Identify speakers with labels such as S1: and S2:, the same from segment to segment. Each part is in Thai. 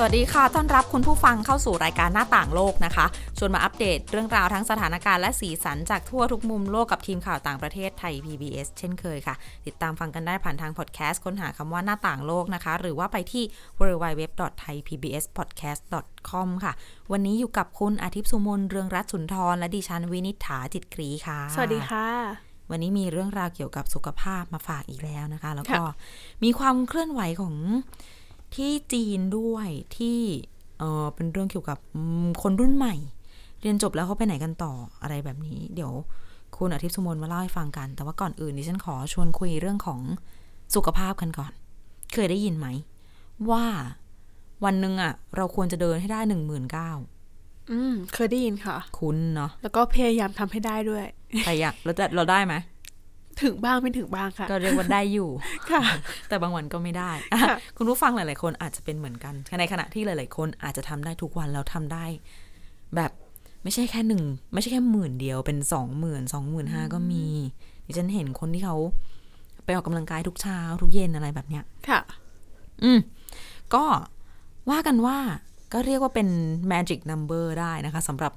S1: สวัสดีค่ะ ต้อนรับคุณผู้ฟังเข้าสู่รายการหน้าต่างโลกนะคะ ชวนมาอัปเดตเรื่องราวทั้งสถานการณ์และสีสันจากทั่วทุกมุมโลกกับทีมข่าวต่างประเทศไทย PBS เช่นเคยค่ะ ติดตามฟังกันได้ผ่านทางพอดแคสต์ค้นหาคำว่าหน้าต่างโลกนะคะ หรือว่าไปที่ www.thaipbspodcast.com ค่ะ วันนี้อยู่กับคุณอาทิตย์สุมนเรืองรัตน์สุนทร และดิฉันวินิษฐาจิตกรีค่ะ
S2: สวัสดีค่ะ
S1: วันนี้มีเรื่องราวเกี่ยวกับสุขภาพมาฝากอีกแล้วนะคะ แล้วก็
S2: ค่ะ
S1: มีความเคลื่อนไหวของ ที่จีนด้วยที่เออเป็นเรื่องเกี่ยวกับอืมคนรุ่นใหม่ เรียนจบแล้วเขาไปไหนกันต่ออะไรแบบนี้ เดี๋ยวคุณอาทิตย์สุมนมาเล่าให้ฟังกัน แต่ว่าก่อนอื่นดิฉันขอชวนคุยเรื่องของสุขภาพกันก่อน เคยได้ยินไหม ว่าวันหนึ่งอะเราควรจะเดินให้ได้หนึ่งหมื่นเก้า
S2: อืม เคยได้ยินค่ะ
S1: คุ้นเนาะ
S2: แล้วก็พยายามทำให้ได้ด้วย
S1: แต่อยากเราจะเราได้ไหม
S2: ถึงบ้างไม่ถึงบ้างค่ะ
S1: ก็เรียกว่าได้อยู่
S2: ค่ะ
S1: แต่บางวันก็ไม่ได้อะ
S2: ค่ะ
S1: คุณผู้ฟังหลาย ๆ คนอาจจะเป็นเหมือนกัน ในขณะที่หลาย ๆ คนอาจจะทำได้ทุกวันแล้วทำได้ แบบไม่ใช่แค่หนึ่งไม่ใช่แค่หมื่นเดียวเป็นสองหมื่นสองหมื่นห้าก็มีดิฉันเห็นคนที่เขาไปออกกำลังกายทุกเช้า ทุกเย็นอะไรแบบเนี้ย
S2: ค่ะ
S1: อืมก็ว่ากันว่าก็เรียกว่าเป็น magic number ได้นะคะสำหรับ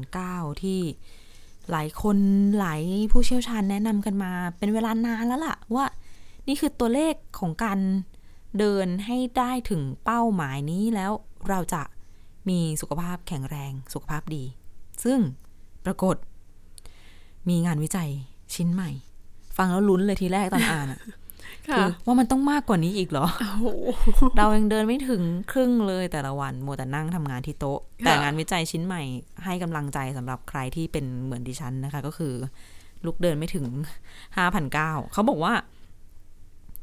S1: 19,000ที่ หลายคนหลายผู้เชี่ยวชาญแนะนำกันมาเป็นเวลานานแล้วล่ะ ว่า นี่คือตัวเลขของการเดินให้ได้ถึงเป้าหมายนี้แล้วเราจะมีสุขภาพแข็งแรงสุขภาพดี ซึ่งปรากฏ มีงานวิจัยชิ้นใหม่ ฟังแล้วลุ้นเลยทีแรกตอนอ่านอะ
S2: ค่ะ
S1: คือว่ามันต้องมากกว่านี้อีกเหรอ
S2: โอ้โห
S1: เรายังเดินไม่ถึงครึ่งเลยแต่ละวันมัวแต่นั่งทำงานที่โต๊ะ แต่งานวิจัยชิ้นใหม่ ให้กำลังใจสำหรับใครที่เป็นเหมือนดิฉันนะคะ ก็คือ ลุกเดินไม่ถึงห้าพันเก้าเขาบอกว่า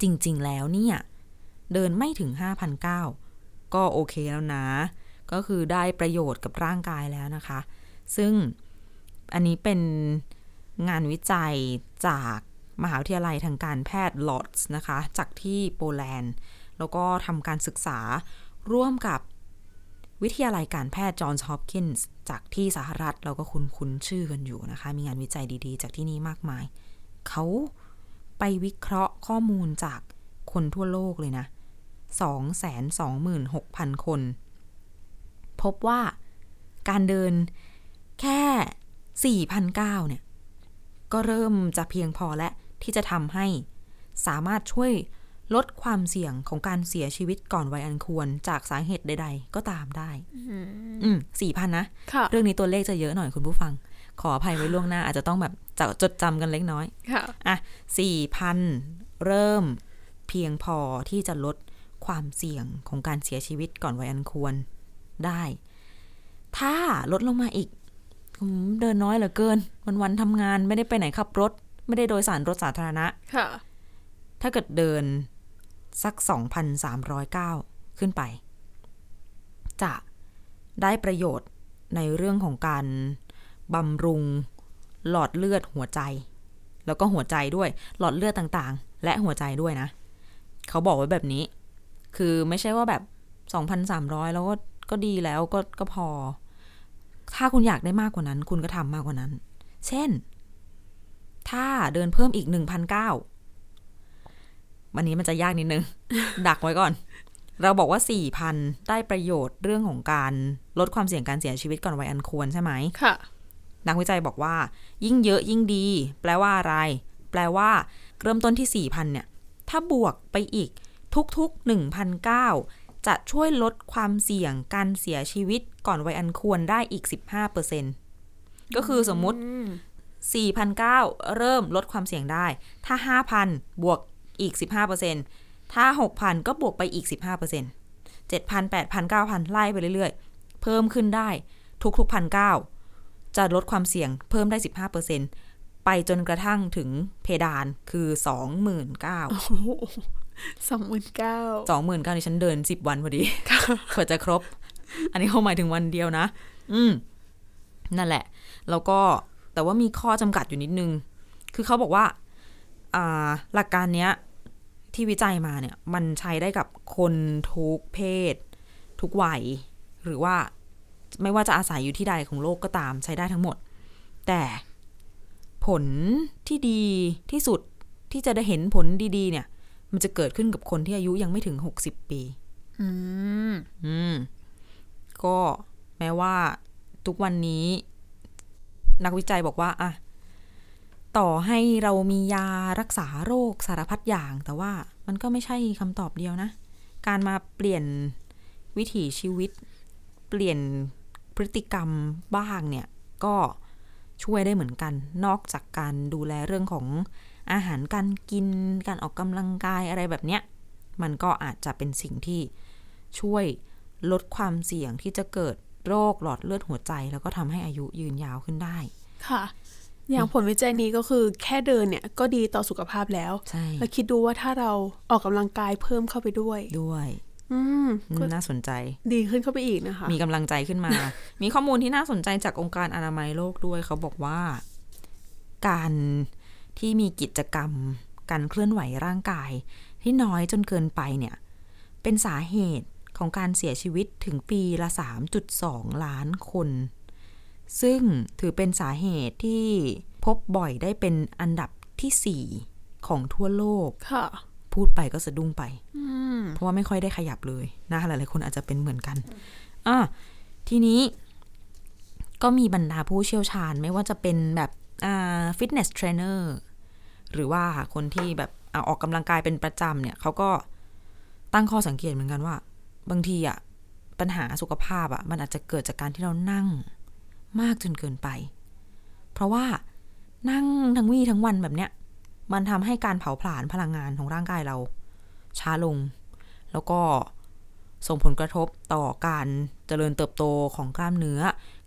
S1: จริง ๆ แล้วเนี่ย เดินไม่ถึงห้าพันเก้าก็โอเคแล้วนะ ก็คือได้ประโยชน์กับร่างกายแล้วนะคะ ซึ่งอันนี้เป็นงานวิจัยจาก มหาวิทยาลัยทางการแพทย์ลอตส์นะคะ จากที่โปแลนด์ แล้วก็ทำการศึกษาร่วมกับวิทยาลัยการแพทย์จอห์นส์ฮอปกินส์จากที่สหรัฐเราก็คุ้นคุ้นชื่อกันอยู่นะคะ มีงานวิจัยดีๆ จากที่นี่มากมาย เขาไปวิเคราะห์ข้อมูลจากคนทั่วโลกเลยนะ 226,000 คน พบว่าการเดินแค่ 4,009เนี่ย ก็เริ่มจะเพียงพอและ ที่จะทำให้สามารถช่วยลดความเสี่ยงของการเสียชีวิตก่อนวัยอันควร จากสาเหตุใด ๆ ก็ตามได้ อืมสี่พันนะ
S2: ค่ะ
S1: เรื่องนี้ตัวเลขจะเยอะหน่อยคุณผู้ฟัง ขออภัยไว้ล่วงหน้า อาจจะต้องแบบจะจดจำกันเล็กน้อย
S2: ค่ะ
S1: อะสี่พันเริ่มเพียงพอที่จะลดความเสี่ยงของการเสียชีวิตก่อนวัยอันควรได้ ถ้าลดลงมาอีกอืมเดินน้อยเหลือเกิน วันๆทำงานไม่ได้ไปไหนขับรถ ไม่ได้โดยสารรถสาธารณะ
S2: ค่ะ
S1: ถ้าเกิดเดินสัก 2,309 ขึ้นไป จะได้ประโยชน์ในเรื่องของการบำรุงหลอดเลือดหัวใจ แล้วก็หัวใจด้วยหลอดเลือดต่างๆ และหัวใจด้วยนะ เขาบอกไว้แบบนี้ คือไม่ใช่ว่าแบบ 2,300 แล้วก็ก็ดีแล้วก็ก็พอ ถ้าคุณอยากได้มากกว่านั้น คุณก็ทำมากกว่านั้น เช่น ถ้าเดินเพิ่มอีก1,900วันนี้มันจะยากนิดนึง ดักไว้ก่อน เราบอกว่า4,000ได้ประโยชน์เรื่องของการลดความเสี่ยงการเสียชีวิตก่อนวัยอันควรใช่ไหม
S2: ค่ะ
S1: นักวิจัยบอกว่า ยิ่งเยอะยิ่งดี แปลว่าอะไร แปลว่า เริ่มต้นที่4,000เนี่ย ถ้าบวกไปอีกทุกๆ1,900จะช่วยลดความเสี่ยงการเสียชีวิตก่อนวัยอันควรได้อีก 15%ก็คือสมมุติ 4,900เริ่มลดความเสี่ยงได้ ถ้า 5,000 บวกอีก 15%ถ้า 6,000 ก็บวกไปอีก 15% 7,000 8,000 9,000 ไล่ไปเรื่อยๆ เพิ่มขึ้นได้ทุกๆพันเก้าจะลดความเสี่ยงเพิ่มได้ 15%ไปจนกระทั่งถึงเพดานคือ 29,000
S2: โอ้โหสองหมื่นเก้า
S1: 29,000นี่ฉันเดิน10วันพอดีกว่าจะครบ อันนี้เขาหมายถึงวันเดียวนะ อืม นั่นแหละ แล้วก็ แต่ว่ามีข้อจำกัดอยู่นิดนึง คือเขาบอกว่าอ่าหลักการเนี้ยที่วิจัยมาเนี่ยมันใช้ได้กับคนทุกเพศ ทุกวัย หรือว่าไม่ว่าจะอาศัยอยู่ที่ใดของโลกก็ตามใช้ได้ทั้งหมด แต่ผลที่ดีที่สุดที่จะได้เห็นผลดีๆ เนี่ย มันจะเกิดขึ้นกับคนที่อายุยังไม่ถึง60ปี
S2: อืม
S1: อืม ก็แม้ว่าทุกวันนี้ นักวิจัยบอกว่าอะต่อให้เรามียารักษาโรคสารพัดอย่าง แต่ว่ามันก็ไม่ใช่คำตอบเดียวนะ การมาเปลี่ยนวิถีชีวิต เปลี่ยนพฤติกรรมบ้างเนี่ย ก็ช่วยได้เหมือนกัน นอกจากการดูแลเรื่องของอาหารการกิน การออกกำลังกายอะไรแบบเนี้ย มันก็อาจจะเป็นสิ่งที่ช่วยลดความเสี่ยงที่จะเกิด โรคหลอดเลือดหัวใจ แล้วก็ทำให้อายุยืนยาวขึ้นได้
S2: ค่ะ อย่างผลวิจัยนี้ก็คือแค่เดินเนี่ยก็ดีต่อสุขภาพแล้ว
S1: ใช่
S2: แล้วคิดดูว่าถ้าเราออกกำลังกายเพิ่มเข้าไปด้วย
S1: ด้วย
S2: อืม
S1: อืม
S2: ก็
S1: น่าสนใจ
S2: ดีขึ้นเข้าไปอีกนะคะ
S1: มีกำลังใจขึ้นมา มีข้อมูลที่น่าสนใจจากองค์การอนามัยโลกด้วย เขาบอกว่า การที่มีกิจกรรม การเคลื่อนไหวร่างกาย ที่น้อยจนเกินไปเนี่ย เป็นสาเหตุ ของการเสียชีวิตถึงปีละ 3.2 ล้านคน ซึ่งถือเป็นสาเหตุที่พบบ่อยได้เป็นอันดับที่ 4 ของทั่วโลก
S2: ค่ะ
S1: พูดไปก็สะดุ้งไป
S2: อืม
S1: เพราะว่าไม่ค่อยได้ขยับเลยนะหลายๆคนอาจจะเป็นเหมือนกันอะทีนี้ก็มีบรรดาผู้เชี่ยวชาญไม่ว่าจะเป็นแบบอ่า fitness trainer หรือว่าคนที่แบบอะออกกำลังกายเป็นประจำเนี่ยเขาก็ตั้งข้อสังเกตเหมือนกันว่า บางทีอะปัญหาสุขภาพอะมันอาจจะเกิดจากการที่เรานั่งมากจนเกินไป เพราะว่านั่งทั้งวี่ทั้งวันแบบเนี้ย มันทำให้การเผาผลาญพลังงานของร่างกายเรา ช้าลง แล้วก็ส่งผลกระทบต่อการเจริญเติบโตของกล้ามเนื้อ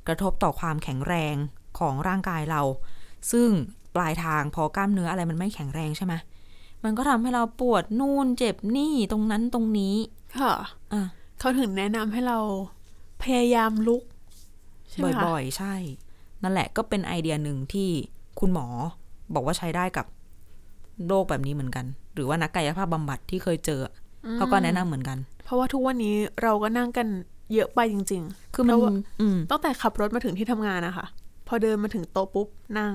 S1: กระทบต่อความแข็งแรงของร่างกายเรา ซึ่งปลายทางพอกล้ามเนื้ออะไรมันไม่แข็งแรงใช่ไหมมันก็ทำให้เราปวดนู่นเจ็บนี่ตรงนั้นตรงนี้
S2: ค่ะ
S1: อะ
S2: เขาถึงแนะนำให้เราพยายามลุกใช่ไหมคะ
S1: บ่อยๆ ใช่ นั่นแหละก็เป็นไอเดียหนึ่งที่คุณหมอบอกว่าใช้ได้กับโรคแบบนี้เหมือนกัน หรือว่านักกายภาพบำบัดที่เคยเจอเขาก็แนะนำเหมือนกัน
S2: เพราะว่าทุกวันนี้เราก็นั่งกันเยอะไปจริง
S1: คือมัน
S2: เพราะว่า
S1: อืม
S2: ๆตั้งแต่ขับรถมาถึงที่ทำงานนะคะพอเดินมาถึงโต๊ะปุ๊บนั่ง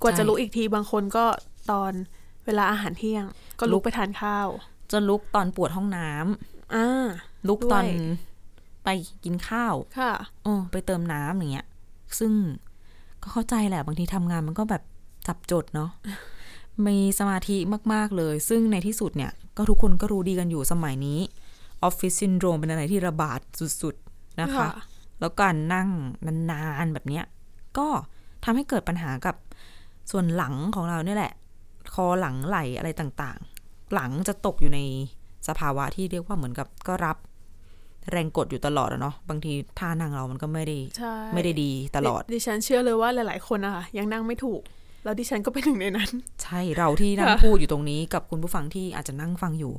S2: กว่า
S1: ใช่
S2: จะลุกอีกทีบางคนก็ตอนเวลาอาหารเที่ยง ก็
S1: ลุ
S2: ลุ
S1: ก
S2: กไปทานข้าว
S1: จะลุกตอนปวดห้องน้ำ
S2: อ่า
S1: ลุก
S2: ด้วย
S1: ตอนไปกินข้าว
S2: ค่ะ
S1: เออไปเติมน้ำอย่างเงี้ย ซึ่งก็เข้าใจแหละบางทีทำงานมันก็แบบจับจดเนาะมีสมาธิมาก ๆ เลย ซึ่งในที่สุดเนี่ย ก็ทุกคนก็รู้ดีกันอยู่สมัยนี้ออฟฟิศซินโดรมเป็นอะไรที่ระบาดสุด ๆ นะคะ
S2: ค่ะ
S1: แล้วการนั่งนานๆแบบเนี้ย ก็ทำให้เกิดปัญหากับส่วนหลังของเราเนี่ยแหละ คอหลังไหลอะไรต่างๆ หลังจะตกอยู่ใน สภาวะที่เรียกว่าเหมือนกับก็รับแรงกดอยู่ตลอดอะเนาะบางทีท่านั่งเรามันก็ไม่ได้
S2: ใช่
S1: ไม่ได้ดีตลอด
S2: ดิฉันเชื่อเลยว่าหลาย ๆ คนนะคะยังนั่งไม่ถูก แล้วดิฉันก็เป็นหนึ่งในนั้น
S1: ใช่เราที่นั่ง
S2: ค่ะ
S1: พูดอยู่ตรงนี้กับคุณผู้ฟังที่อาจจะนั่งฟังอยู่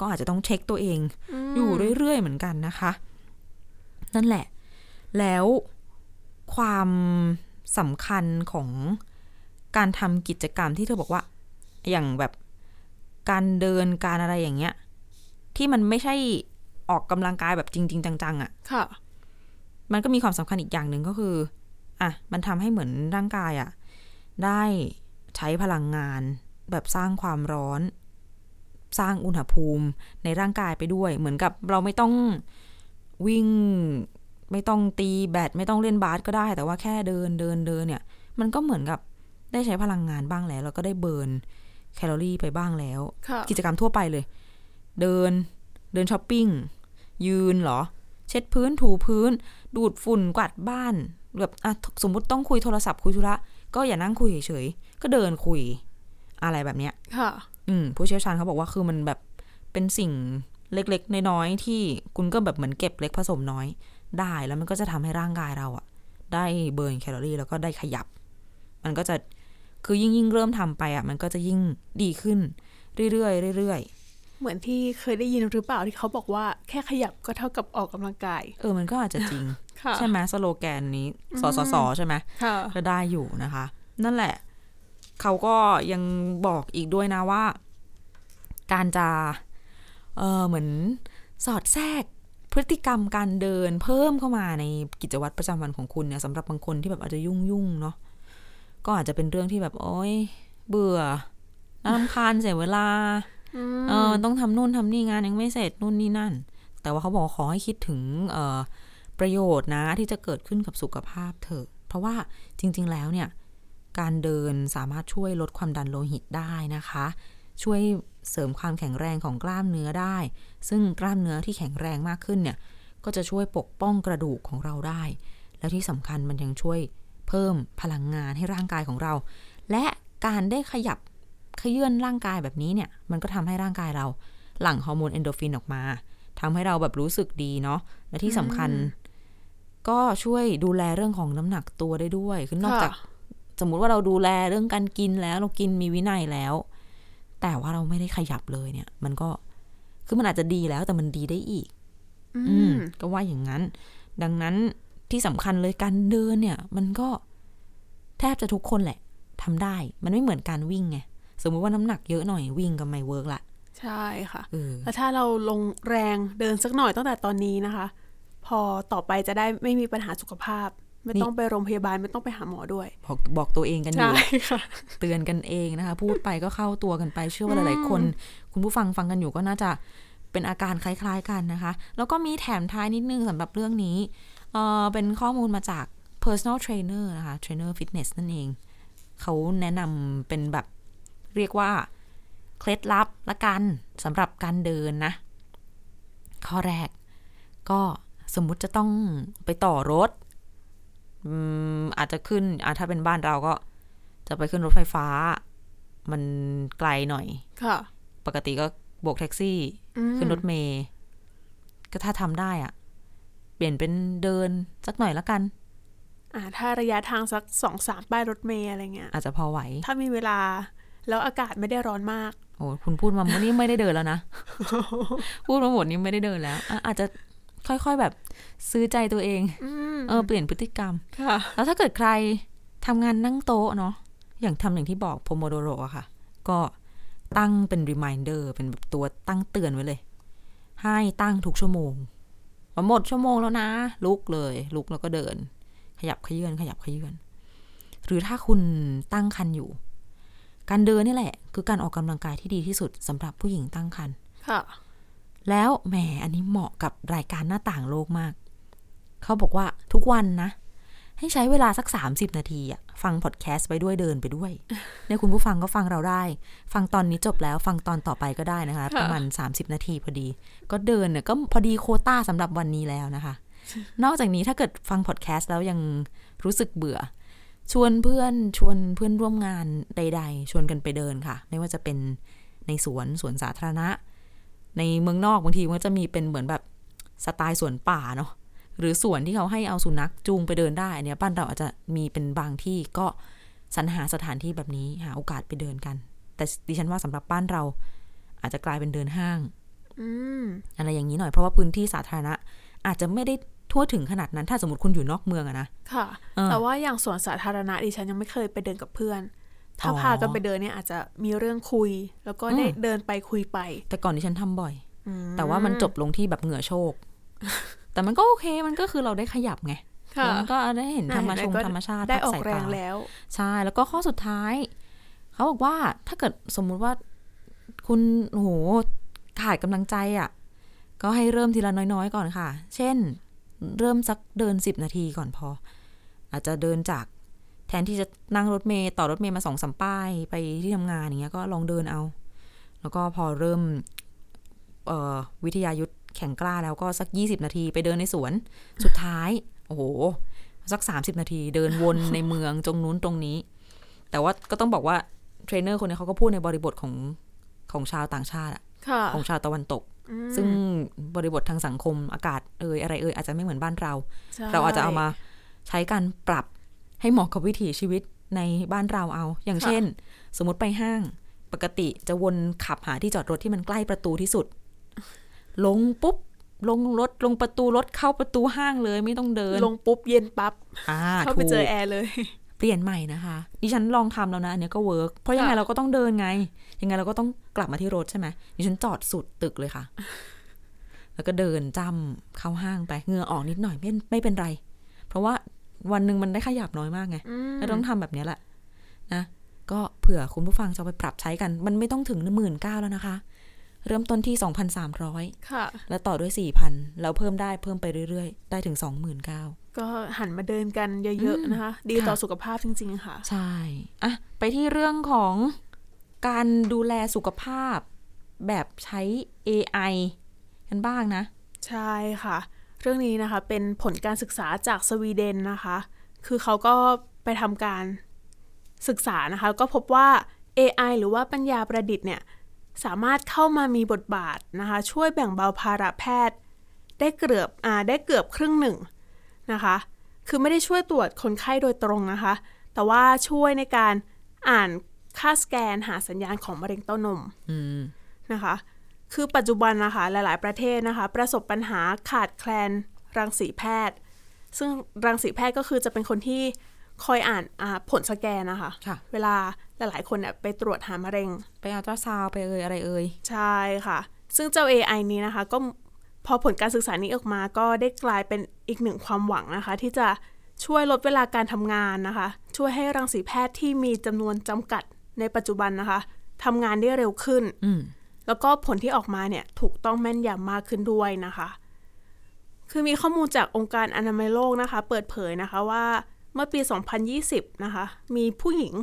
S1: ก็อาจจะต้องเช็คตัวเอง อยู่เรื่อย ๆ เหมือนกันนะคะ นั่นแหละ แล้วความสำคัญของการทำกิจกรรมที่เธอบอกว่า อย่างแบบการเดินการอะไรอย่างเงี้ย ที่มันไม่ใช่ออกกำลังกายแบบจริง ๆ จัง ๆอะ่ะ
S2: ค่ะ
S1: มันก็มีความสำคัญอีกอย่างหนึ่งก็คือ อะ มันทำให้เหมือนร่างกายอะ่ะ ได้ใช้พลังงาน แบบสร้างความร้อน สร้างอุณหภูมิในร่างกายไปด้วย เหมือนกับเราไม่ต้องวิ่ง ไม่ต้องตีแบดไม่ต้องเล่นบาสก็ได้ แต่ว่าแค่เดินเดินเดินเนี่ย มันก็เหมือนกับได้ใช้พลังงานบ้างแล้วแล้วก็ได้เบิร์นแคลอรี่ไปบ้างแล้ว
S2: ค่ะ
S1: กิจกรรมทั่วไปเลย เดิน เดินช้อปปิ้ง ยืนเหรอ เช็ดพื้นถูพื้น ดูดฝุ่นกวาดบ้านแบบอะสมมุติต้องคุยโทรศัพท์คุยธุระก็อย่านั่งคุยเฉยๆก็เดินคุย อะไรแบบเนี้ย
S2: ค่ะ
S1: อืม ผู้เชี่ยวชาญเขาบอกว่าคือมันแบบเป็นสิ่งเล็กๆน้อยๆที่คุณก็แบบเหมือนเก็บเล็กผสมน้อย ได้แล้วมันก็จะทำให้ร่างกายเราอะได้ burn แคลอรี่แล้วก็ได้ขยับ มันก็จะคือยิ่งยิ่งเริ่มทำไปอะมันก็จะยิ่งดีขึ้น เรื่อยๆเรื่อยๆ
S2: เหมือนที่เคยได้ยินหรือเปล่าที่เขาบอกว่าแค่ขยับก็เท่ากับออกกำลังกาย
S1: เออมันก็อาจจะจริง
S2: ค่ะ
S1: ใช่ไหมสโลแกนนี้สสสใช่ไหม
S2: ค่ะ
S1: ก็ได้อยู่นะคะ นั่นแหละ เขาก็ยังบอกอีกด้วยนะว่า การจะเออเหมือนสอดแทรกพฤติกรรมการเดินเพิ่มเข้ามาในกิจวัตรประจำวันของคุณเนี่ยสำหรับบางคนที่แบบอาจจะยุ่งยุ่งๆเนาะก็อาจจะเป็นเรื่องที่แบบโอ๊ยเบื่อน่ารำคาญเสียเวลา เออต้องทำนู่นทำนี่งานยังไม่เสร็จนู่นนี่นั่น แต่ว่าเขาบอกขอให้คิดถึงเออประโยชน์นะที่จะเกิดขึ้นกับสุขภาพเถอะ เพราะว่าจริง ๆ แล้วเนี่ย การเดินสามารถช่วยลดความดันโลหิตได้นะคะ ช่วยเสริมความแข็งแรงของกล้ามเนื้อได้ ซึ่งกล้ามเนื้อที่แข็งแรงมากขึ้นเนี่ย ก็จะช่วยปกป้องกระดูกของเราได้ แล้วที่สำคัญมันยังช่วยเพิ่มพลังงานให้ร่างกายของเรา และการได้ขยับ ขยื่นร่างกายแบบนี้เนี่ย มันก็ทำให้ร่างกายเรา หลั่งฮอร์โมนเอนโดรฟินออกมาทำให้เราแบบรู้สึกดีเนาะและที่สำคัญ ก็ช่วยดูแลเรื่องของน้ำหนักตัวได้ด้วย คือนอกจาก สมมุติว่าเราดูแลเรื่องการกินแล้ว เรากินมีวินัยแล้ว แต่ว่าเราไม่ได้ขยับเลยเนี่ย มันก็คือมันอาจจะดีแล้วแต่มันดีได้อีก
S2: อื
S1: อืม
S2: ม
S1: ก็ว่าอย่างนั้น ดังนั้นที่สำคัญเลยการเดินเนี่ย มันก็แทบจะทุกคนแหละทำได้ มันไม่เหมือนการวิ่งไง สมมุติว่าน้ำหนักเยอะหน่อยวิ่งก็ไม่เวิร์กละ
S2: ใช่ค่ะ
S1: เออ
S2: แล้วถ้าเราลงแรงเดินสักหน่อยตั้งแต่ตอนนี้นะคะ พอต่อไปจะได้ไม่มีปัญหาสุขภาพ ไม่
S1: นี่
S2: ต้องไปโรงพยาบาลไม่ต้องไปหาหมอด้วย
S1: บอกบอกตัวเองกันอยู่
S2: ใช่ค่ะ
S1: เตือนกันเองนะคะ พูดไปก็เข้าตัวกันไปเชื่อว่าหลายๆคน คุณผู้ฟังฟังกันอยู่ก็น่าจะเป็นอาการคล้าย ๆกันนะคะ แล้วก็มีแถมท้ายนิดนึงสำหรับเรื่องนี้เออเป็นข้อมูลมาจาก personal trainer นะคะ trainer fitness นั่นเอง เขาแนะนำเป็นแบบ เรียกว่า เคล็ดลับละกันสำหรับการเดินนะ ข้อแรก ก็สมมุติจะต้องไปต่อรถอืมอาจจะขึ้นอะถ้าเป็นบ้านเราก็ จะไปขึ้นรถไฟฟ้า มันไกลหน่อย
S2: ค่ะ
S1: ปกติก็โบกแท็กซี่
S2: อืม
S1: ขึ้นรถเมย์ก็ถ้าทำได้อะเปลี่ยนเป็นเดินสักหน่อยละกัน
S2: อ่า ถ้าระยะทางสักสองสามป้ายรถเมล์อะไรเงี้ย
S1: อาจจะพอไหว
S2: ถ้ามีเวลา แล้วอากาศไม่ได้ร้อนมาก
S1: โอ้คุณพูดมาวันนี้ไม่ได้เดินแล้วนะ พูดมาหมดนี้ไม่ได้เดินแล้วอะอาจจะค่อยๆแบบซื้อใจตัวเอง
S2: อืม
S1: เออเปลี่ยนพฤติกรรม
S2: ค่ะ
S1: แล้วถ้าเกิดใครทำงานนั่งโต๊ะเนาะ อย่างทำอย่างที่บอกโพโมโดโรอะค่ะ ก็ตั้งเป็น reminder เป็นแบบตัวตั้งเตือนไว้เลย ให้ตั้งทุกชั่วโมงพอหมดชั่วโมงแล้วนะ ลุกเลย ลุกแล้วก็เดิน ขยับขยื่นขยับขยื่นหรือถ้าคุณตั้งคันอยู่ การเดินนี่แหละ คือการออกกำลังกายที่ดีที่สุดสำหรับผู้หญิงตั้งคัน
S2: ค่ะ
S1: แล้วแหมอันนี้เหมาะกับรายการหน้าต่างโลกมาก เขาบอกว่าทุกวันนะ ให้ใช้เวลาสัก 30 นาทีอะฟังพอดแคสต์ไปด้วยเดินไปด้วยเนี่ยคุณผู้ฟังก็ฟังเราได้ ฟังตอนนี้จบแล้วฟังตอนต่อไปก็ได้นะคะ
S2: ค่ะ
S1: ประมาณ 30 นาทีพอดี ก็เดินเนี่ยก็พอดีโควต้าสำหรับวันนี้แล้วนะคะ นอกจากนี้ถ้าเกิดฟังพอดแคสต์แล้วยังรู้สึกเบื่อ ชวนเพื่อนชวนเพื่อนร่วมงานใด ๆ ชวนกันไปเดินค่ะ ไม่ว่าจะเป็นในสวนสวนสาธารณะ ในเมืองนอกบางทีมันก็จะมีเป็นเหมือนแบบสไตล์สวนป่าเนาะหรือสวนที่เขาให้เอาสุนัขจูงไปเดินได้อันเนี้ยบ้านเราอาจจะมีเป็นบางที่ก็สรรหาสถานที่แบบนี้หาโอกาสไปเดินกัน แต่ดิฉันว่าสำหรับบ้านเรา อาจจะกลายเป็นเดินห้าง
S2: อืม
S1: อะไรอย่างนี้หน่อยเพราะว่าพื้นที่สาธารณะอาจจะไม่ได้ ทั่วถึงขนาดนั้นถ้าสมมติคุณอยู่นอกเมืองอะนะ
S2: ค่ะ
S1: เออ
S2: แต่ว่าอย่างสวนสาธารณะดิฉันยังไม่เคยไปเดินกับเพื่อน ถ้า
S1: อ๋อ
S2: พากันไปเดินเนี่ยอาจจะมีเรื่องคุย แล้วก็ได้
S1: อืม
S2: เดินไปคุยไป
S1: แต่ก่อนที่ฉันทำบ่อย
S2: อืม
S1: แต่ว่ามันจบลงที่แบบเหงื่อโชกแต่มันก็โอเคมันก็คือเราได้ขยับไง
S2: ค่ะ
S1: แล้วมันก็ได้เห็นธรรมชง
S2: ก็
S1: ธรรมชาติ
S2: ได้ออก
S1: พัสาย
S2: แรง
S1: ตา
S2: แล้ว
S1: ใช่แล้วก็ข้อสุดท้าย เขาบอกว่าถ้าเกิดสมมุติว่าคุณโอ้โหขาดกำลังใจอะ่ะ ก็ให้เริ่มทีละน้อยๆ ก่อนค่ะ เช่น เริ่มสักเดินสิบนาทีก่อนพอ อาจจะเดินจากแทนที่จะนั่งรถเมย์ต่อรถเมย์มาสองสามป้ายไปที่ทำงานอย่างเงี้ยก็ลองเดินเอา แล้วก็พอเริ่มเอ่อวิทยายุทธแข่งกล้าแล้วก็สักยี่สิบนาทีไปเดินในสวน สุดท้าย โอ้โห สักสามสิบนาทีเดินวนในเมืองตรงนู้นตรงนี้ แต่ว่าก็ต้องบอกว่าเทรนเนอร์คนนี้เขาก็พูดในบริบทของของชาวต่างชาติอะ
S2: ค่ะ
S1: ของชาวตะวันตก
S2: อืม
S1: ซึ่งบริบททางสังคมอากาศเอ่ยอะไรเอ่ยอาจจะไม่เหมือนบ้านเรา
S2: ใช่
S1: เราอาจจะเอามาใช้การปรับให้เหมาะกับวิถีชีวิตในบ้านเราเอา อย่างเช่น สมมติไปห้างปกติจะวนขับหาที่จอดรถที่มันใกล้ประตูที่สุด ลงปุ๊บ ลงรถลงประตูรถเข้าประตูห้างเลยไม่ต้องเดิน
S2: ลงปุ๊บเย็นปั๊บ
S1: อ่า
S2: เข้า
S1: ถู
S2: ไป
S1: ก็
S2: เจอแอร์เลย
S1: เปลี่ยนใหม่นะคะดิฉันลองทำแล้วนะอันเนี้ยก็ work เพราะยังไง
S2: ค่ะ
S1: เราก็ต้องเดินไง ยังไงเราก็ต้องกลับมาที่รถใช่ไหมดิฉันจอดสุดตึกเลยค่ะ แล้วก็เดินจ้ำเข้าห้างไปเหงื่อออกนิดหน่อยไม่ไม่เป็นไร เพราะว่าวันหนึ่งมันได้ขยับน้อยมากไง
S2: อืม
S1: แล้วต้องทำแบบเนี้ยแหละนะก็เผื่อคุณผู้ฟังจะเอาไปปรับใช้กัน มันไม่ต้องถึงหมื่นก้าวแล้วนะคะ เริ่มต้นที่สองพันสามร้อย
S2: ค่ะ
S1: แล้วต่อด้วยสี่พันแล้วเพิ่มได้เพิ่มไปเรื่อยๆ ได้ถึงสองหมื่นเก้า
S2: ก็หันมาเดินกันเยอะๆนะคะ ดีต่อ
S1: ค่ะ
S2: สุขภาพจริง ๆ ค่ะ
S1: ใช่อะไปที่เรื่องของการดูแลสุขภาพแบบใช้ AI กันบ้างนะ
S2: ใช่ค่ะ เรื่องนี้นะคะเป็นผลการศึกษาจากสวีเดนนะคะ คือเขาก็ไปทำการศึกษานะคะแล้วก็พบว่า AI หรือว่าปัญญาประดิษฐ์เนี่ย สามารถเข้ามามีบทบาทนะคะ ช่วยแบ่งเบาภาระแพทย์ ได้เกือบอ่าได้เกือบครึ่งหนึ่ง นะคะ คือไม่ได้ช่วยตรวจคนไข้โดยตรงนะคะ แต่ว่าช่วยในการอ่านค่าสแกนหาสัญญาณของมะเร็งเต้านม
S1: อืม
S2: นะคะ คือปัจจุบันนะคะหลาย ๆ ประเทศนะคะ ประสบปัญหาขาดแคลนรังสีแพทย์ ซึ่งรังสีแพทย์ก็คือจะเป็นคนที่คอยอ่านอาผลสแกนนะคะ
S1: ค่ะ
S2: เวลาหลาย ๆ คนเนี่ยไปตรวจหามะเร็ง
S1: ไปอัลตราซาวด์ไปเอ่ยอะไรเอ่ย
S2: ใช่ค่ะ ซึ่งเจ้า AI นี้นะคะ ก็ พอผลการศึกษานี้ออกมาก็ได้กลายเป็นอีกหนึ่งความหวังนะคะ ที่จะช่วยลดเวลาการทำงานนะคะ ช่วยให้รังสีแพทย์ที่มีจำนวนจำกัดในปัจจุบันนะคะทำงานได้เร็วขึ้น
S1: อืม
S2: แล้วก็ผลที่ออกมาเนี่ยถูกต้องแม่นยำมากขึ้นด้วยนะคะ คือมีข้อมูลจากองค์การอนามัยโลกนะคะ เปิดเผยนะคะว่าเมื่อปี 2020 นะคะ มีผู้หญิง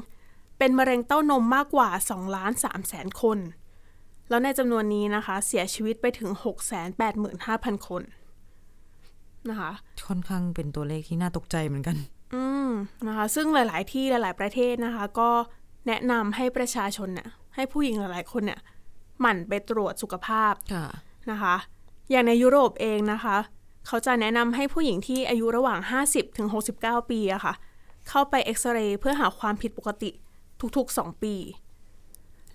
S2: เป็นมะเร็งเต้านมมากกว่า2ล้าน3แสนคน แล้วในจำนวนนี้นะคะ เสียชีวิตไปถึง 685,000 คนนะคะ
S1: ค่อนข้างเป็นตัวเลขที่น่าตกใจเหมือนกัน
S2: อืมนะคะ ซึ่งหลาย ๆ ที่หลาย ๆ ประเทศนะคะ ก็แนะนำให้ประชาชนเนี่ยให้ผู้หญิงหลาย ๆ คนเนี่ยหมั่นไปตรวจสุขภาพ
S1: ค่ะ
S2: นะคะ อย่างในยุโรปเองนะคะ เขาจะแนะนำให้ผู้หญิงที่อายุระหว่าง 50ถึง69 ปีอะค่ะ เข้าไปเอ็กซเรย์เพื่อหาความผิดปกติทุกๆ 2 ปี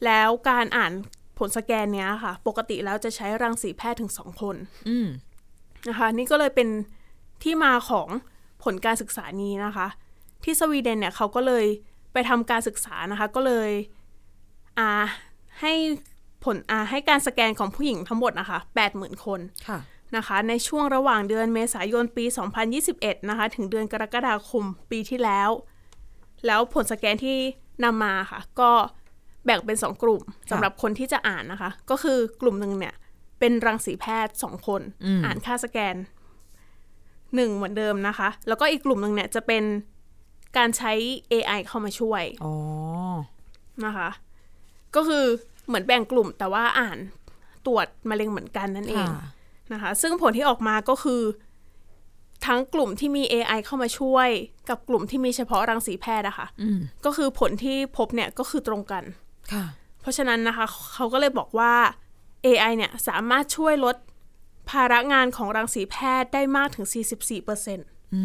S2: แล้วการอ่าน ผลสแกนเนี้ยค่ะ ปกติแล้วจะใช้รังสีแพทย์ถึง2คน
S1: อืม
S2: นะคะนี่ก็เลยเป็นที่มาของผลการศึกษานี้นะคะ ที่สวีเดนเนี่ยเขาก็เลยไปทำการศึกษานะคะ ก็เลยอ่าให้ผลอ่าให้การสแกนของผู้หญิงทั้งหมดนะคะ80,000คน
S1: ค่ะ
S2: นะคะ ในช่วงระหว่างเดือนเมษายนปี 2021 นะคะ ถึงเดือนกรกฎาคมปีที่แล้ว แล้วผลสแกนที่นำมาค่ะ ก็ แบ่งเป็น 2 กลุ่มสำหรับคนที่จะอ่านนะคะ ก็คือกลุ่มหนึ่งเนี่ย เป็นรังสีแพทย์2คน
S1: อืม
S2: อ่านค่าสแกน1เหมือนเดิมนะคะ แล้วก็อีกกลุ่มหนึ่งเนี่ยจะเป็นการใช้ AI เข้ามาช่วย
S1: อ๋อ
S2: นะคะ ก็คือเหมือนแบ่งกลุ่มแต่ว่าอ่านตรวจมะเร็งเหมือนกันนั่นเอง
S1: ค่ะ
S2: นะคะ ซึ่งผลที่ออกมาก็คือ ทั้งกลุ่มที่มี AI เข้ามาช่วย กับกลุ่มที่มีเฉพาะรังสีแพทย์อะคะ่ะ
S1: อืม
S2: ก็คือผลที่พบเนี่ยก็คือตรงกัน
S1: ค่ะ
S2: เพราะฉะนั้นนะคะ เขาก็เลยบอกว่า AI เนี่ยสามารถช่วยลดภาระงานของรังสีแพทย์ได้มากถึง 44%น
S1: อื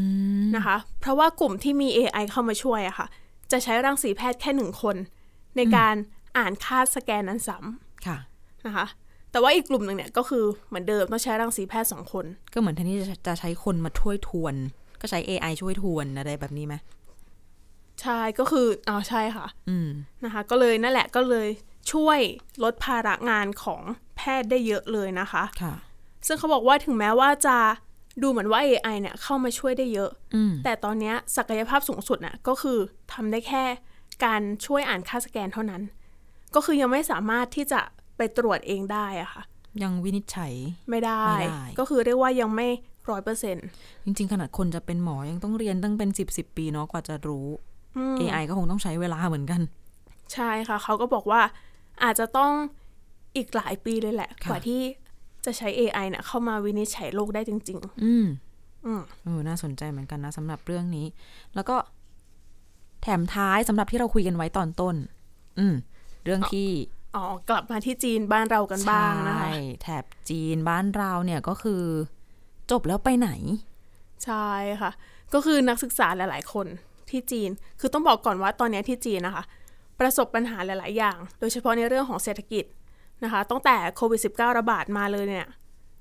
S1: มะ
S2: คะ เพราะว่ากลุ่มที่มี AI เข้ามาช่วยอะค่ะ จะใช้รังสีแพทย์แค่หนึ่งคน ในการอ่านค่าสแกนนั้นซ้ำ
S1: ค่ะ
S2: นะคะ แต่ว่าอีกกลุ่มหนึ่งเนี่ยก็คือเหมือนเดิมต้องใช้รังสีแพทย์สองคน
S1: ก็เหมือนแทนที่จะจะใช้คนมาช่วยทวน ก็ใช้ AI ช่วยทวนอะไรแบบนี้ไหม
S2: ใช่ก็คืออ๋อใช่ค่ะ
S1: อืม
S2: นะคะ ก็เลยนั่นแหละก็เลยช่วยลดภาระงานของแพทย์ได้เยอะเลยนะคะ
S1: ค่ะ
S2: ซึ่งเขาบอกว่าถึงแม้ว่าจะดูเหมือนว่า AI เนี่ยเข้ามาช่วยได้เยอะ
S1: อืม
S2: แต่ตอนเนี้ยศักยภาพสูงสุดน่ะก็คือทำได้แค่การช่วยอ่านค่าสแกนเท่านั้น ก็คือยังไม่สามารถที่จะไปตรวจเองได้อะค่ะ
S1: ยังวินิจฉัย
S2: ไม่ได้
S1: ไม่ได้
S2: ก็คือเรียกว่ายังไม่ร้อยเปอร์เซ็นต์
S1: จริง ๆ ขนาดคนจะเป็นหมอยังต้องเรียนตั้งเป็นสิบสิบปีเนาะกว่าจะรู้ AI ก็คงต้องใช้เวลาเหมือนกัน
S2: ใช่ค่ะ เขาก็บอกว่าอาจจะต้องอีกหลายปีเลยแหละ
S1: ค่ะ
S2: กว่าที่จะใช้ AI เนี่ยเข้ามาวินิจฉัยโรคได้จริง
S1: อืม
S2: ๆอืม
S1: เออน่าสนใจเหมือนกันนะสำหรับเรื่องนี้ แล้วก็แถมท้ายสำหรับที่เราคุยกันไว้ตอนต้น อืม เรื่องที่
S2: อ๋อกลับมาที่จีนบ้านเรากันบ้างนะคะ
S1: ใช่แถบจีนบ้านเราเนี่ยก็คือ จบแล้วไปไหน
S2: ใช่ค่ะ ก็คือนักศึกษาหลาย ๆ คน ที่จีน คือต้องบอกก่อนว่าตอนเนี้ยที่จีนนะคะ ประสบปัญหาหลาย ๆ อย่าง โดยเฉพาะในเรื่องของเศรษฐกิจนะคะตั้งแต่โควิด -19 ระบาดมาเลยเนี่ย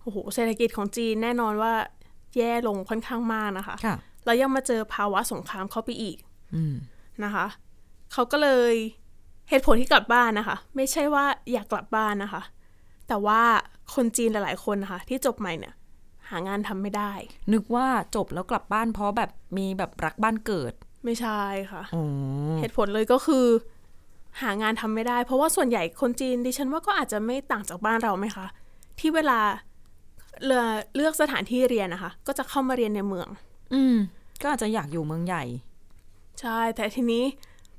S2: โอ้โหเศรษฐกิจของจีนแน่นอนว่าแย่ลงค่อนข้างมากนะคะ
S1: ค่ะ
S2: แล้วยังมาเจอภาวะสงครามเข้าไปอีก
S1: อืม
S2: นะคะเขาก็เลยเหตุผลที่กลับบ้านนะคะ ไม่ใช่ว่าอยากกลับบ้านนะคะ แต่ว่าคนจีนหลาย ๆ คนนะคะ ที่จบใหม่เนี่ย หางานทำไม่ได้
S1: นึกว่าจบแล้วกลับบ้านเพราะแบบมีแบบรักบ้านเกิด
S2: ไม่ใช่ค่ะ
S1: อ๋อ
S2: เหตุผลเลยก็คือ หางานทำไม่ได้ เพราะว่าส่วนใหญ่คนจีนดิฉันว่าก็อาจจะไม่ต่างจากบ้านเราไหมคะ ที่เวลาเลือกเลือกสถานที่เรียนนะคะ ก็จะเข้ามาเรียนในเมือง
S1: อืม ก็อาจจะอยากอยู่เมืองใหญ่
S2: ใช่ แต่ทีนี้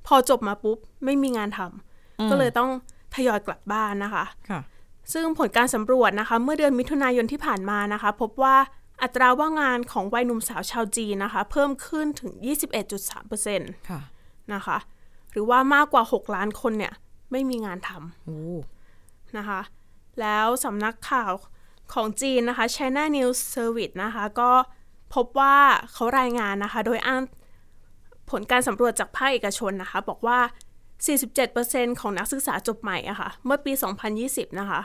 S2: พอจบมาปุ๊บ ไม่มีงานทำก็เลยต้องทยอยกลับบ้านนะคะ
S1: ค่ะ
S2: ซึ่งผลการสำรวจนะคะ เมื่อเดือนมิถุนายนที่ผ่านมานะคะ พบว่า อัตราว่างงานของวัยหนุ่มสาวชาวจีนนะคะ เพิ่มขึ้นถึง 21.3%
S1: ค่ะ
S2: นะคะ หรือว่ามากกว่า 6 ล้านคนเนี่ย ไม่มีงานท
S1: โอ้ำ
S2: นะคะ แล้วสำนักข่าวของจีนนะคะ China News Service นะคะ ก็พบว่าเขารายงานนะคะ โดยอ้างผลการสำรวจจากภาคเอกชนนะคะ บอกว่า 47%ของนักศึกษาจบใหม่อะค่ะ เมื่อปี 2020 นะคะ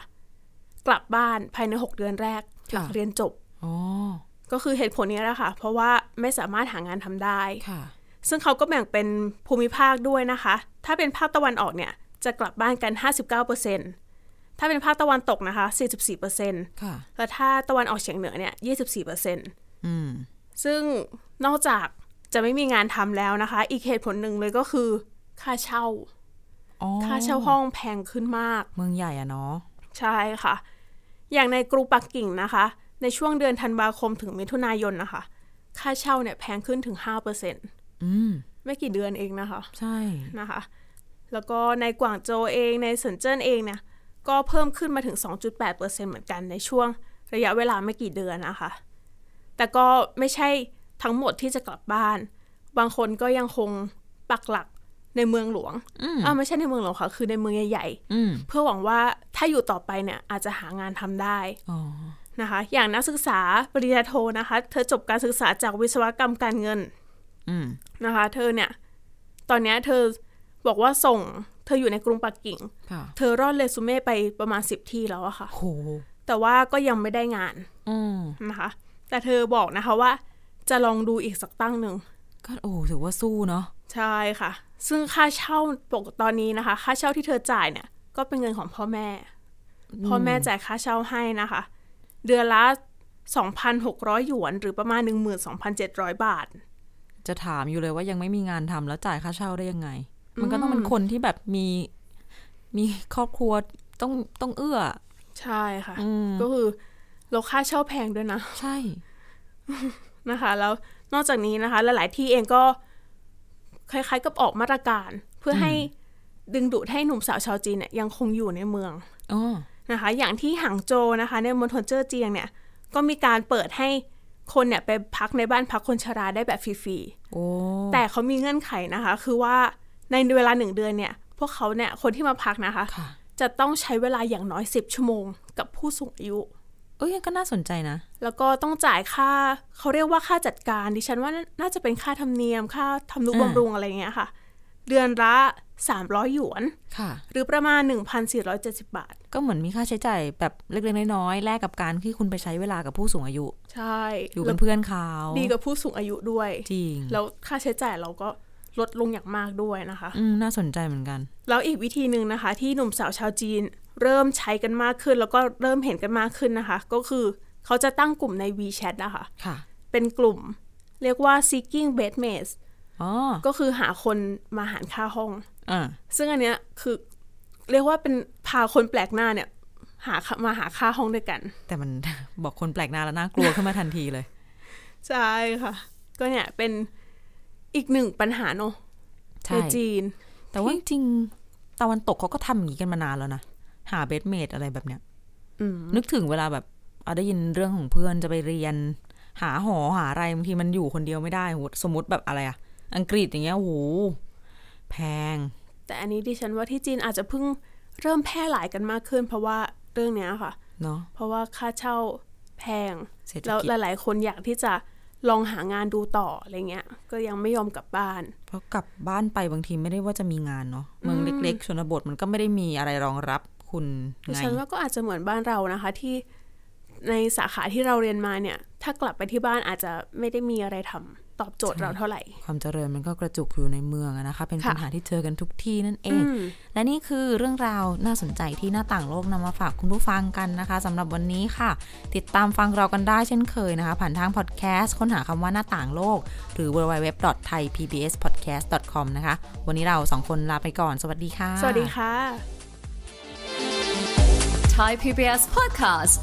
S2: กลับบ้านภายใน 6 เดือนแรกหลังเรียนจบ
S1: อ๋อ
S2: ก็คือเหตุผลนี้แหละค่ะ เพราะว่าไม่สามารถหางานทำได้
S1: ค่ะ
S2: ซึ่งเขาก็แบ่งเป็นภูมิภาคด้วยนะคะ ถ้าเป็นภาคตะวันออกเนี่ย จะกลับบ้านกัน 59%ถ้าเป็นภาคตะวันตกนะคะ 44%
S1: ค่ะ
S2: แล้วถ้าตะวันออกเฉียงเหนือเนี่ย 24%
S1: อืม
S2: ซึ่งนอกจากจะไม่มีงานทำแล้วนะคะ อีกเหตุผลหนึ่งเลยก็คือ ค่าเช่า
S1: อ๋อ
S2: ค่าเช่าห้องแพงขึ้นมาก
S1: เมืองใหญ่อะเนาะ
S2: ใช่ค่ะ อย่างในกรุปักกิ่งนะคะ ในช่วงเดือนธันวาคมถึงมิถุนายนนะคะ ค่าเช่าเนี่ยแพงขึ้นถึง5%
S1: อืม
S2: ไม่กี่เดือนเองนะคะ
S1: ใช่
S2: นะคะ แล้วก็ในกวางโจวเองในเซินเจิ้นเองเนี่ย ก็เพิ่มขึ้นมาถึง 2.8%เหมือนกันในช่วงระยะเวลาไม่กี่เดือนนะคะ แต่ก็ไม่ใช่ทั้งหมดที่จะกลับบ้าน บางคนก็ยังคงปักหลักในเมืองหลวง
S1: อืม
S2: อ่าไม่ใช่ในเมืองหลวงค่ะ คือในเมืองใหญ่
S1: อืม
S2: ๆเพื่อหวังว่าถ้าอยู่ต่อไปเนี่ย อาจจะหางานทำได้
S1: อ๋อ
S2: นะคะ อย่างนักศึกษาปริญญาโทนะคะ เธอจบการศึกษาจากวิศวกรรมการเงิน
S1: อืม
S2: นะคะ เธอเนี่ย ตอนเนี้ยเธอบอกว่าส่ง เธออยู่ในกรุงปักกิ่ง
S1: ค่ะ
S2: เธอร่อนเรซูเม่ไปประมาณ10ที่แล้วอะค่ะ
S1: โห
S2: แต่ว่าก็ยังไม่ได้งาน
S1: อืม
S2: นะคะ แต่เธอบอกนะคะว่า จะลองดูอีกสักตั้งหนึ่ง
S1: ก็โอ้ถือว่าสู้เนาะ
S2: ใช่ค่ะ ซึ่งค่าเช่าปกตอนนี้นะคะ ค่าเช่าที่เธอจ่ายเนี่ย ก็เป็นเงินของพ่อแม่ พ่อแม่จ่ายค่าเช่าให้นะคะ เดือนละ 2,600 หยวน หรือประมาณ 12,700 บาท
S1: จะถามอยู่เลยว่ายังไม่มีงานทำแล้วจ่ายค่าเช่าได้ยังไง มันก็ต้องเป็นคนที่แบบมีมีครอบครัวต้องต้องเอื้อ
S2: ใช่ค่ะ
S1: อืม
S2: ก็คือเราค่าเช่าแพงด้วยนะ
S1: ใช่
S2: นะคะ แล้วนอกจากนี้นะคะหลาย ๆ ที่เองก็คล้าย ๆ กับออกมาตรการ เพื่อให้ดึงดูดให้หนุ่มสาวชาวจีนเนี่ยยังคงอยู่ในเมือง
S1: อ๋อ
S2: นะคะ อย่างที่หางโจวนะคะ ในมณฑลเจ้อเจียงเนี่ย ก็มีการเปิดให้คนเนี่ยไปพักในบ้านพักคนชราได้แบบฟรี
S1: โอ้
S2: ๆแต่เขามีเงื่อนไขนะคะ คือว่าในเวลาหนึ่งเดือนเนี่ย พวกเขาเนี่ยคนที่มาพักนะคะ
S1: ค่ะ
S2: จะต้องใช้เวลาอย่างน้อย10ชั่วโมงกับผู้สูงอายุ
S1: เอ้ยก็น่าสนใจนะ
S2: แล้วก็ต้องจ่ายค่าเขาเรียกว่าค่าจัดการดิฉันว่าน่าจะเป็นค่าธรรมเนียม ค่าทำนุ
S1: อ่า
S2: บำรุงอะไรเงี้ยค่ะ เดือนละ 300 หยวน
S1: ค่ะ
S2: หรือประมาณ 1,470 บาท
S1: ก็เหมือนมีค่าใช้จ่ายแบบเล็กๆน้อยๆแลกกับการที่คุณไปใช้เวลากับผู้สูงอายุ
S2: ใช่
S1: อยู่
S2: แล้
S1: เป็
S2: วน
S1: เพื่อนเขา
S2: ดีกับผู้สูงอายุด้วย
S1: จริง
S2: แล้วค่าใช้จ่ายเราก็ลดลงอย่างมากด้วยนะคะ
S1: อืม น่าสนใจเหมือนกัน
S2: แล้วอีกวิธีหนึ่งนะคะ ที่หนุ่มสาวชาวจีน เริ่มใช้กันมากขึ้น แล้วก็เริ่มเห็นกันมากขึ้นนะคะ ก็คือเขาจะตั้งกลุ่มใน WeChat นะคะ
S1: ค่ะ
S2: เป็นกลุ่ม เรียกว่า seeking bedmates
S1: อ๋อ
S2: ก็คือหาคนมาหารค่าห้อง
S1: อ่า
S2: ซึ่งอันเนี้ยคือเรียกว่าเป็นพาคนแปลกหน้าเนี่ย หามาหาค่าห้องด้วยกัน
S1: แต่มันบอกคนแปลกหน้าแล้วน่ากลัวขึ้นมาทันทีเลย
S2: ใช่ค่ะ ก็เนี่ยเป็นอีกหนึ่งปัญหาเนอะใน
S1: ใช่
S2: จีน
S1: แต่ว่าจริงๆตะวันตกเขาก็ทำอย่างนี้กันมานานแล้วนะ หาเบดเมดอะไรแบบเนี้ย
S2: อืม
S1: นึกถึงเวลาแบบเอาได้ยินเรื่องของเพื่อนจะไปเรียน หาหอหาอะไรบางทีมันอยู่คนเดียวไม่ได้โหสมมติแบบอะไรอะ อังกฤษอย่างเงี้ยโหแพง
S2: แต่อันนี้ดิฉันว่าที่จีนอาจจะเพิ่งเริ่มแพร่หลายกันมากขึ้น เพราะว่าเรื่องเนี้ยค่ะ
S1: เนาะ
S2: เพราะว่าค่าเช่าแพง
S1: เศรษฐ
S2: แล้ว
S1: กิจ
S2: หลาย ๆ คนอยากที่จะลองหางานดูต่ออะไรเงี้ย ก็ยังไม่ยอมกลับบ้าน
S1: เพราะกลับบ้านไปบางทีไม่ได้ว่าจะมีงานเนาะเมืองเล็ก ๆ ชนบทมันก็ไม่ได้มีอะไรรองรับคุณ
S2: ดิ
S1: ไง
S2: ฉันว่าก็อาจจะเหมือนบ้านเรานะคะ ที่ ในสาขาที่เราเรียนมาเนี่ยถถ้ากลับไปที่บ้านอาจจะไม่ได้มีอะไรทำตอบโจทย์เราเท่าไหร่
S1: ความเจริญมันก็กระจุกอยู่ในเมืองอะนะคะ เป็น
S2: ค่ะ
S1: ปัญหาที่เจอกันทุกที่นั่นเอง
S2: อืม
S1: และนี่คือเรื่องราวน่าสนใจที่หน้าต่างโลกนำมาฝากคุณผู้ฟังกันนะคะสำหรับวันนี้ค่ะ ติดตามฟังเรากันได้เช่นเคยนะคะ ผ่านทางพอดแคสต์ค้นหาคำว่าหน้าต่างโลก หรือ www.thaipbspodcast.com นะคะ วันนี้เราสองคนลาไปก่อน สวัสดีค่ะ
S2: สวัสดีค่ะ
S3: Thai PBS podcast.